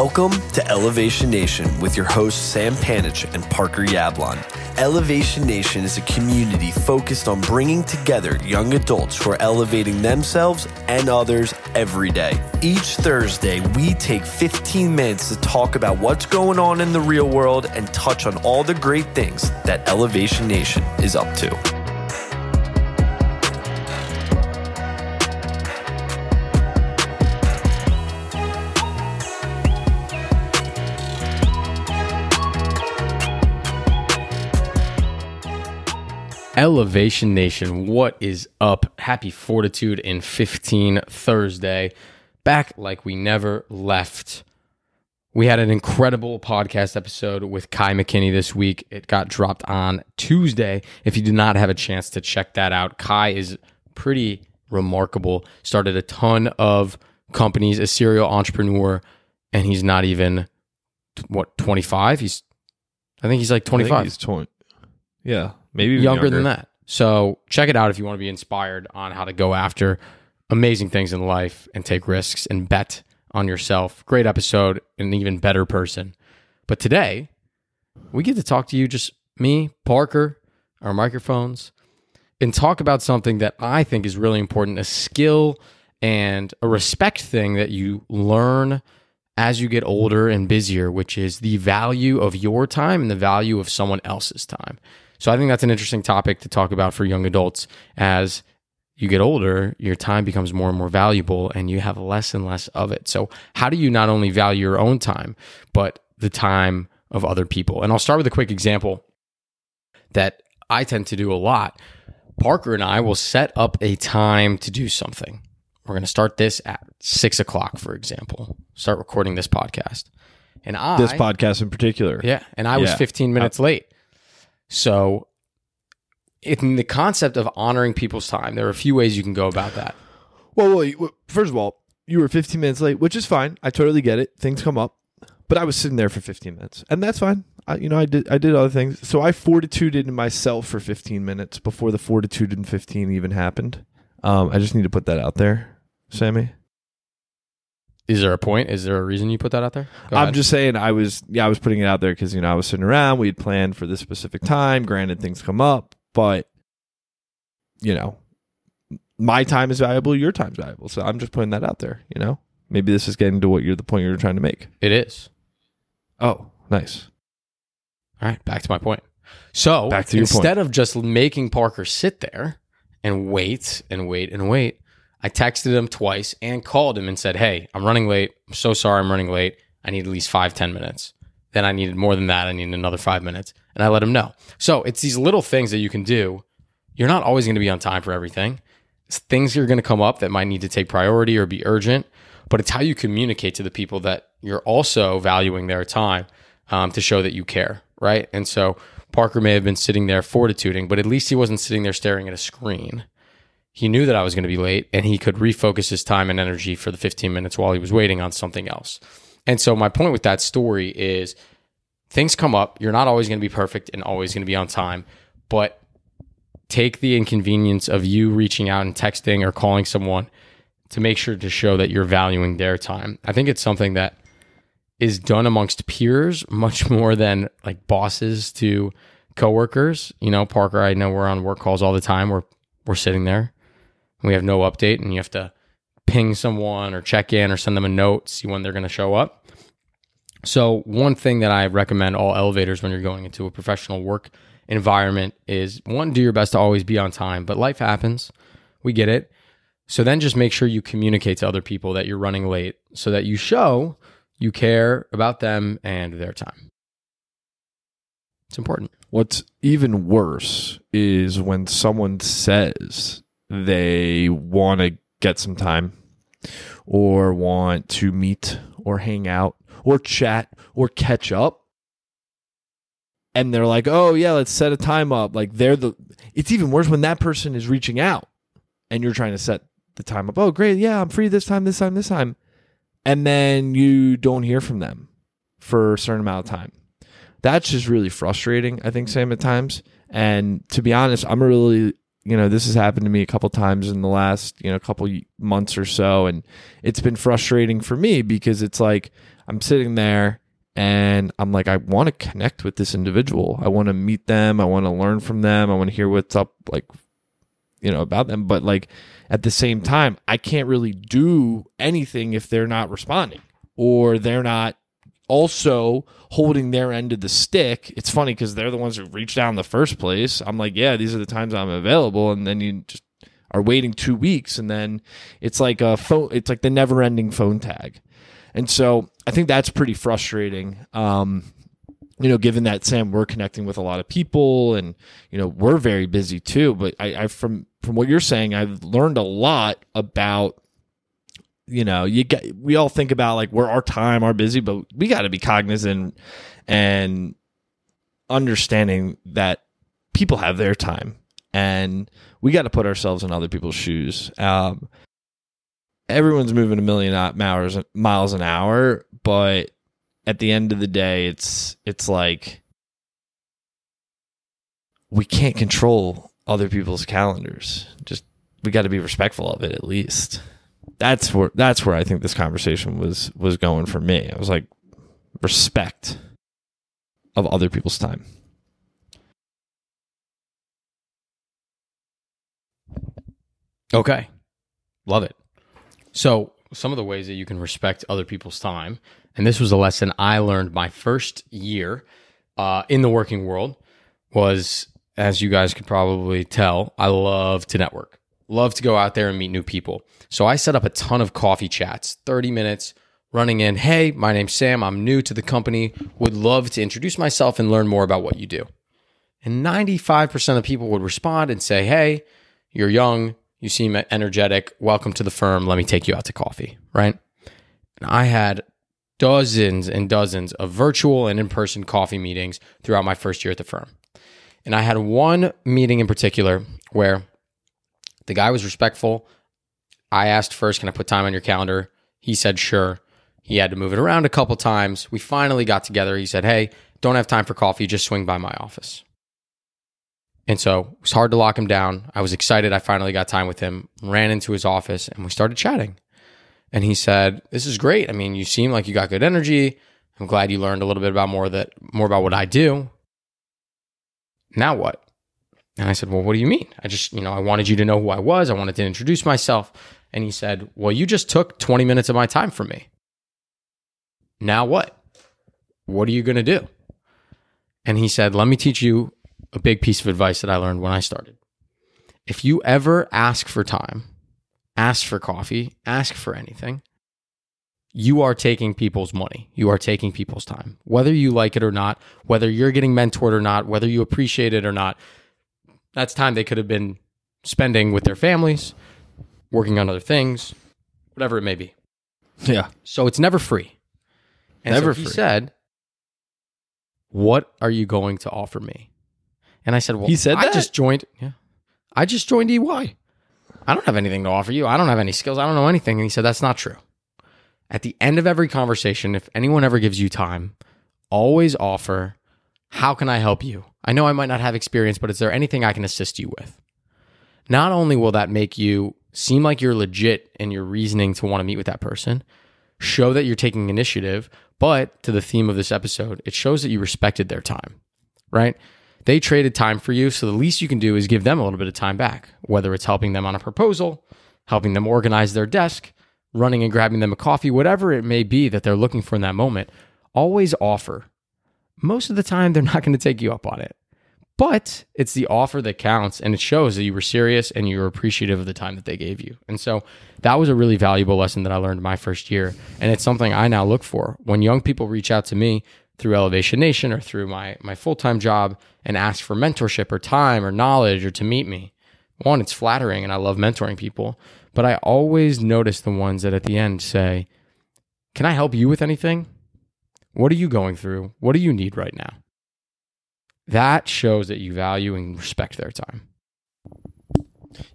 Welcome to Elevation Nation with your hosts Sam Panich and Parker Yablon. Elevation Nation is a community focused on bringing together young adults who are elevating themselves and others every day. Each Thursday, we take 15 minutes to talk about what's going on in the real world and touch on all the great things that Elevation Nation is up to. Elevation Nation, what is up? Happy Fortitude in 15 Thursday. Back like we never left. We had an incredible podcast episode with Kai McKinney this week. It got dropped on Tuesday. If you did not have a chance to check that out, Kai is pretty remarkable. Started a ton of companies, a serial entrepreneur, and he's not even what 25. He's I think he's like 25. he's 20. Yeah maybe younger, younger, than that. So check it out if you want to be inspired on how to go after amazing things in life and take risks and bet on yourself. Great episode, an even better person. But today, we get to talk to you, just me, Parker, our microphones, and talk about something that I think is really important a skill and a respect thing that you learn as you get older and busier, which is the value of your time and the value of someone else's time. So I think that's an interesting topic to talk about for young adults as you get older, your time becomes more and more valuable and you have less and less of it. So, how do you not only value your own time, but the time of other people? And I'll start with a quick example that I tend to do a lot. Parker and I will set up a time to do something. We're going to start this at six o'clock, for example, start recording this podcast. And I, this podcast in particular. Yeah. And I was 15 minutes late. So, in the concept of honoring people's time, there are a few ways you can go about that. Well, well, first of all, you were 15 minutes late, which is fine. I totally get it. Things come up, but I was sitting there for 15 minutes, and that's fine. I, you know, I did I did other things, so I fortituded myself for 15 minutes before the fortitude in 15 even happened. Um, I just need to put that out there, Sammy. Is there a point? Is there a reason you put that out there? Go I'm ahead. just saying I was yeah I was putting it out there because you know I was sitting around. We had planned for this specific time. Granted, things come up, but you know, my time is valuable. Your time's valuable. So I'm just putting that out there. You know, maybe this is getting to what you're the point you're trying to make. It is. Oh, nice. All right, back to my point. So back to instead point. of just making Parker sit there and wait and wait and wait, I texted him twice and called him and said, Hey, I'm running late. I'm so sorry I'm running late. I need at least five, ten minutes. Then I needed more than that. I needed another five minutes. And I let him know. So it's these little things that you can do. You're not always going to be on time for everything. Things are going to come up that might need to take priority or be urgent, but it's how you communicate to the people that you're also valuing their time um, to show that you care, right? And so Parker may have been sitting there fortituding, but at least he wasn't sitting there staring at a screen he knew that I was going to be late and he could refocus his time and energy for the 15 minutes while he was waiting on something else. And so, my point with that story is things come up. You're not always going to be perfect and always going to be on time, but take the inconvenience of you reaching out and texting or calling someone to make sure to show that you're valuing their time. I think it's something that is done amongst peers much more than like bosses to coworkers. You know, Parker, I know we're on work calls all the time. We're we're sitting there we have no update and you have to ping someone or check in or send them a note, see when they're going to show up. So, one thing that I recommend all elevators when you're going into a professional work environment is one, do your best to always be on time, but life happens. We get it. So, then just make sure you communicate to other people that you're running late so that you show you care about them and their time. It's important. What's even worse is when someone says they want to get some time or want to meet or hang out or chat or catch up. And they're like oh yeah let's set a time up. Like they're the it's even worse when that person is reaching out and you're trying to set the time up. Oh great. Yeah i'm free this time this time this time. And then you don't hear from them for a certain amount of time. That's just really frustrating i think sam at times. And to be honest i'm a really you know, this has happened to me a couple times in the last, you know, couple months or so. And it's been frustrating for me because it's like I'm sitting there and I'm like, I want to connect with this individual. I want to meet them. I want to learn from them. I want to hear what's up, like, you know, about them. But like at the same time, I can't really do anything if they're not responding or they're not also holding their end of the stick. It's funny because they're the ones who reached out in the first place. I'm like, yeah, these are the times I'm available. And then you just are waiting two weeks and then it's like a phone, it's like the never ending phone tag. And so I think that's pretty frustrating. Um, you know, given that Sam, we're connecting with a lot of people, and you know, we're very busy too. But I, I from from what you're saying, I've learned a lot about. You know, you get we all think about like where our time are busy, but we got to be cognizant and understanding that people have their time, and we got to put ourselves in other people's shoes. Um, everyone's moving a million miles miles an hour, but at the end of the day, it's it's like we can't control other people's calendars. Just we got to be respectful of it at least. That's where that's where I think this conversation was was going for me. I was like respect of other people's time. Okay. Love it. So, some of the ways that you can respect other people's time, and this was a lesson I learned my first year uh, in the working world, was as you guys could probably tell, I love to network, love to go out there and meet new people. So I set up a ton of coffee chats, 30 minutes, running in, hey, my name's Sam, I'm new to the company, would love to introduce myself and learn more about what you do. And 95% of people would respond and say, hey, you're young, you seem energetic. Welcome to the firm. Let me take you out to coffee, right? And I had dozens and dozens of virtual and in person coffee meetings throughout my first year at the firm. And I had one meeting in particular where the guy was respectful. I asked first, Can I put time on your calendar? He said, Sure. He had to move it around a couple times. We finally got together. He said, Hey, don't have time for coffee. Just swing by my office. And so it was hard to lock him down. I was excited. I finally got time with him, ran into his office, and we started chatting. And he said, This is great. I mean, you seem like you got good energy. I'm glad you learned a little bit about more that more about what I do. Now what? And I said, Well, what do you mean? I just, you know, I wanted you to know who I was. I wanted to introduce myself. And he said, Well, you just took 20 minutes of my time from me. Now what? What are you going to do? And he said, Let me teach you a big piece of advice that I learned when I started. If you ever ask for time, ask for coffee, ask for anything, you are taking people's money. You are taking people's time. Whether you like it or not, whether you're getting mentored or not, whether you appreciate it or not, that's time they could have been spending with their families, working on other things, whatever it may be. Yeah. So it's never free. And never so he free. said, What are you going to offer me? And I said, Well, he said I that? just joined. Yeah. I just joined EY. I don't have anything to offer you. I don't have any skills. I don't know anything. And he said, That's not true. At the end of every conversation, if anyone ever gives you time, always offer, How can I help you? I know I might not have experience, but is there anything I can assist you with? Not only will that make you seem like you're legit in your reasoning to want to meet with that person, show that you're taking initiative, but to the theme of this episode, it shows that you respected their time, right? They traded time for you, so the least you can do is give them a little bit of time back, whether it's helping them on a proposal, helping them organize their desk, running and grabbing them a coffee, whatever it may be that they're looking for in that moment. Always offer. Most of the time, they're not going to take you up on it, but it's the offer that counts, and it shows that you were serious and you were appreciative of the time that they gave you. And so that was a really valuable lesson that I learned my first year, and it's something I now look for when young people reach out to me through Elevation Nation or through my my full time job and ask for mentorship or time or knowledge or to meet me. One, it's flattering and I love mentoring people, but I always notice the ones that at the end say, Can I help you with anything? What are you going through? What do you need right now? That shows that you value and respect their time.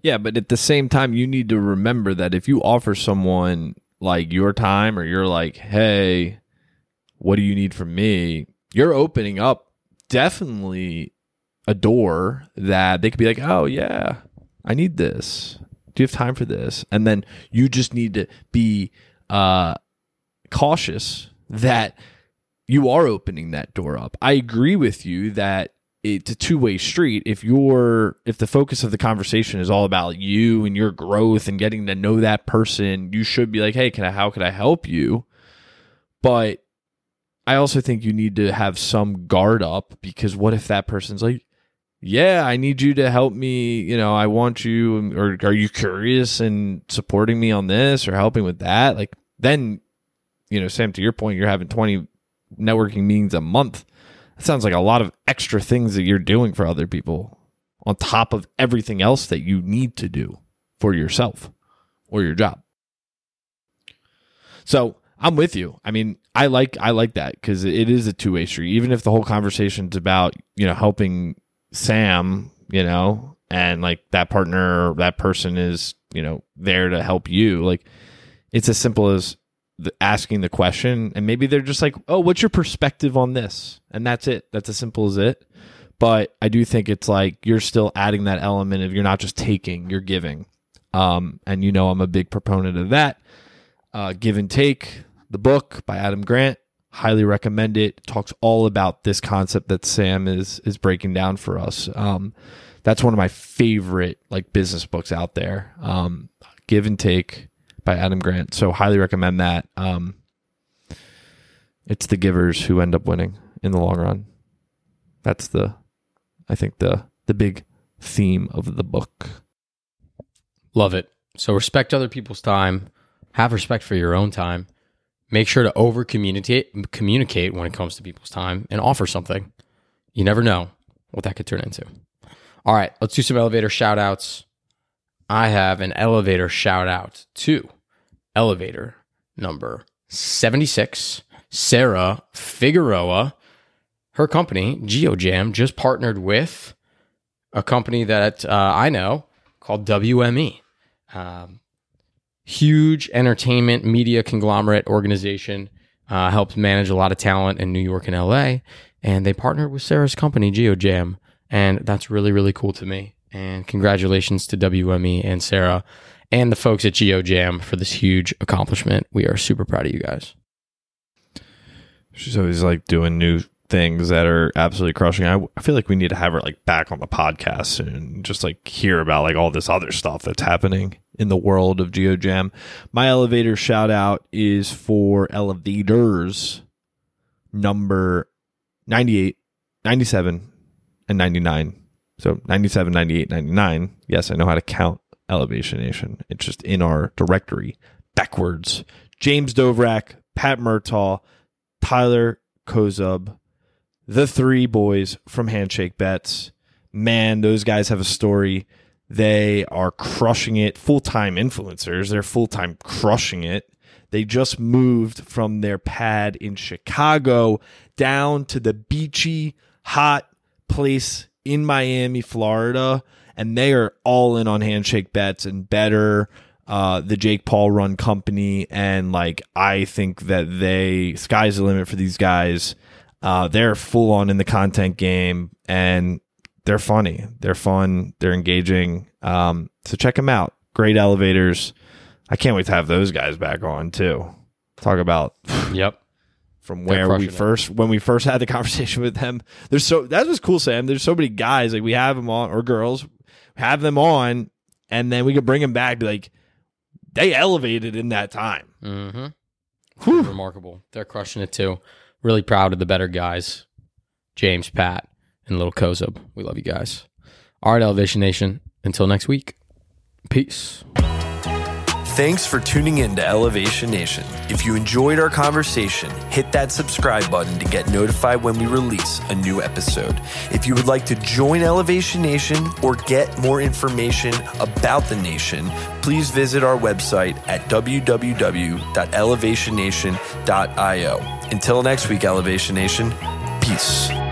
Yeah, but at the same time, you need to remember that if you offer someone like your time or you're like, hey, what do you need from me? You're opening up definitely a door that they could be like, oh, yeah, I need this. Do you have time for this? And then you just need to be uh, cautious that you are opening that door up. I agree with you that it's a two-way street. If you're if the focus of the conversation is all about you and your growth and getting to know that person, you should be like, "Hey, can I how could I help you?" But I also think you need to have some guard up because what if that person's like, yeah, I need you to help me. You know, I want you, or are you curious and supporting me on this or helping with that? Like, then, you know, Sam, to your point, you're having 20 networking meetings a month. That sounds like a lot of extra things that you're doing for other people on top of everything else that you need to do for yourself or your job. So I'm with you. I mean, I like I like that because it is a two way street. Even if the whole conversation's about you know helping Sam, you know, and like that partner, or that person is, you know, there to help you. Like it's as simple as the, asking the question, and maybe they're just like, "Oh, what's your perspective on this?" And that's it. That's as simple as it. But I do think it's like you're still adding that element of you're not just taking, you're giving. Um, and you know, I'm a big proponent of that. Uh, Give and Take, the book by Adam Grant highly recommend it. it. Talks all about this concept that Sam is is breaking down for us. Um, that's one of my favorite like business books out there. Um, Give and Take by Adam Grant. So highly recommend that. Um, it's the givers who end up winning in the long run. That's the, I think the the big theme of the book. Love it. So respect other people's time. Have respect for your own time Make sure to over communicate communicate when it comes to people's time and offer something. You never know what that could turn into. All right, let's do some elevator shout outs. I have an elevator shout out to elevator number 76, Sarah Figueroa. Her company, GeoJam, just partnered with a company that uh, I know called WME. Um, huge entertainment media conglomerate organization. Uh, helped manage a lot of talent in New York and LA. And they partnered with Sarah's company, GeoJam. And that's really, really cool to me. And congratulations to WME and Sarah and the folks at GeoJam for this huge accomplishment. We are super proud of you guys. She's always like doing new things that are absolutely crushing. I, I feel like we need to have her like back on the podcast and just like hear about like all this other stuff that's happening in the world of GeoJam. My elevator shout out is for elevators number 98, 97, and 99. So 97, 98, 99. Yes, I know how to count Elevation Nation. It's just in our directory backwards. James Dovrak, Pat Murtaugh, Tyler Kozub, the three boys from Handshake Bets. Man, those guys have a story. They are crushing it. Full time influencers. They're full time crushing it. They just moved from their pad in Chicago down to the beachy, hot place in Miami, Florida. And they are all in on handshake bets and Betr. Uh, the Jake Paul run company. And like, I think that they, sky's the limit for these guys. Uh, they're full on in the content game and they're funny. They're fun. They're engaging. Um, so check them out. Great elevators. I can't wait to have those guys back on too. Talk about yep from where we first it. when we first had the conversation with them. There's so that was cool, Sam. There's so many guys like we have them on or girls have them on, and then we could bring them back. Be like they elevated in that time. Mm-hmm. Remarkable. They're crushing it too. Really proud of the Betr guys, James, Pat, and Little Kozub. We love you guys. All right, Elevation Nation. Until next week, peace. Thanks for tuning in to Elevation Nation. If you enjoyed our conversation, hit that subscribe button to get notified when we release a new episode. If you would like to join Elevation Nation or get more information about the nation, please visit our website at www.elevationnation.io. Until next week, Elevation Nation, peace.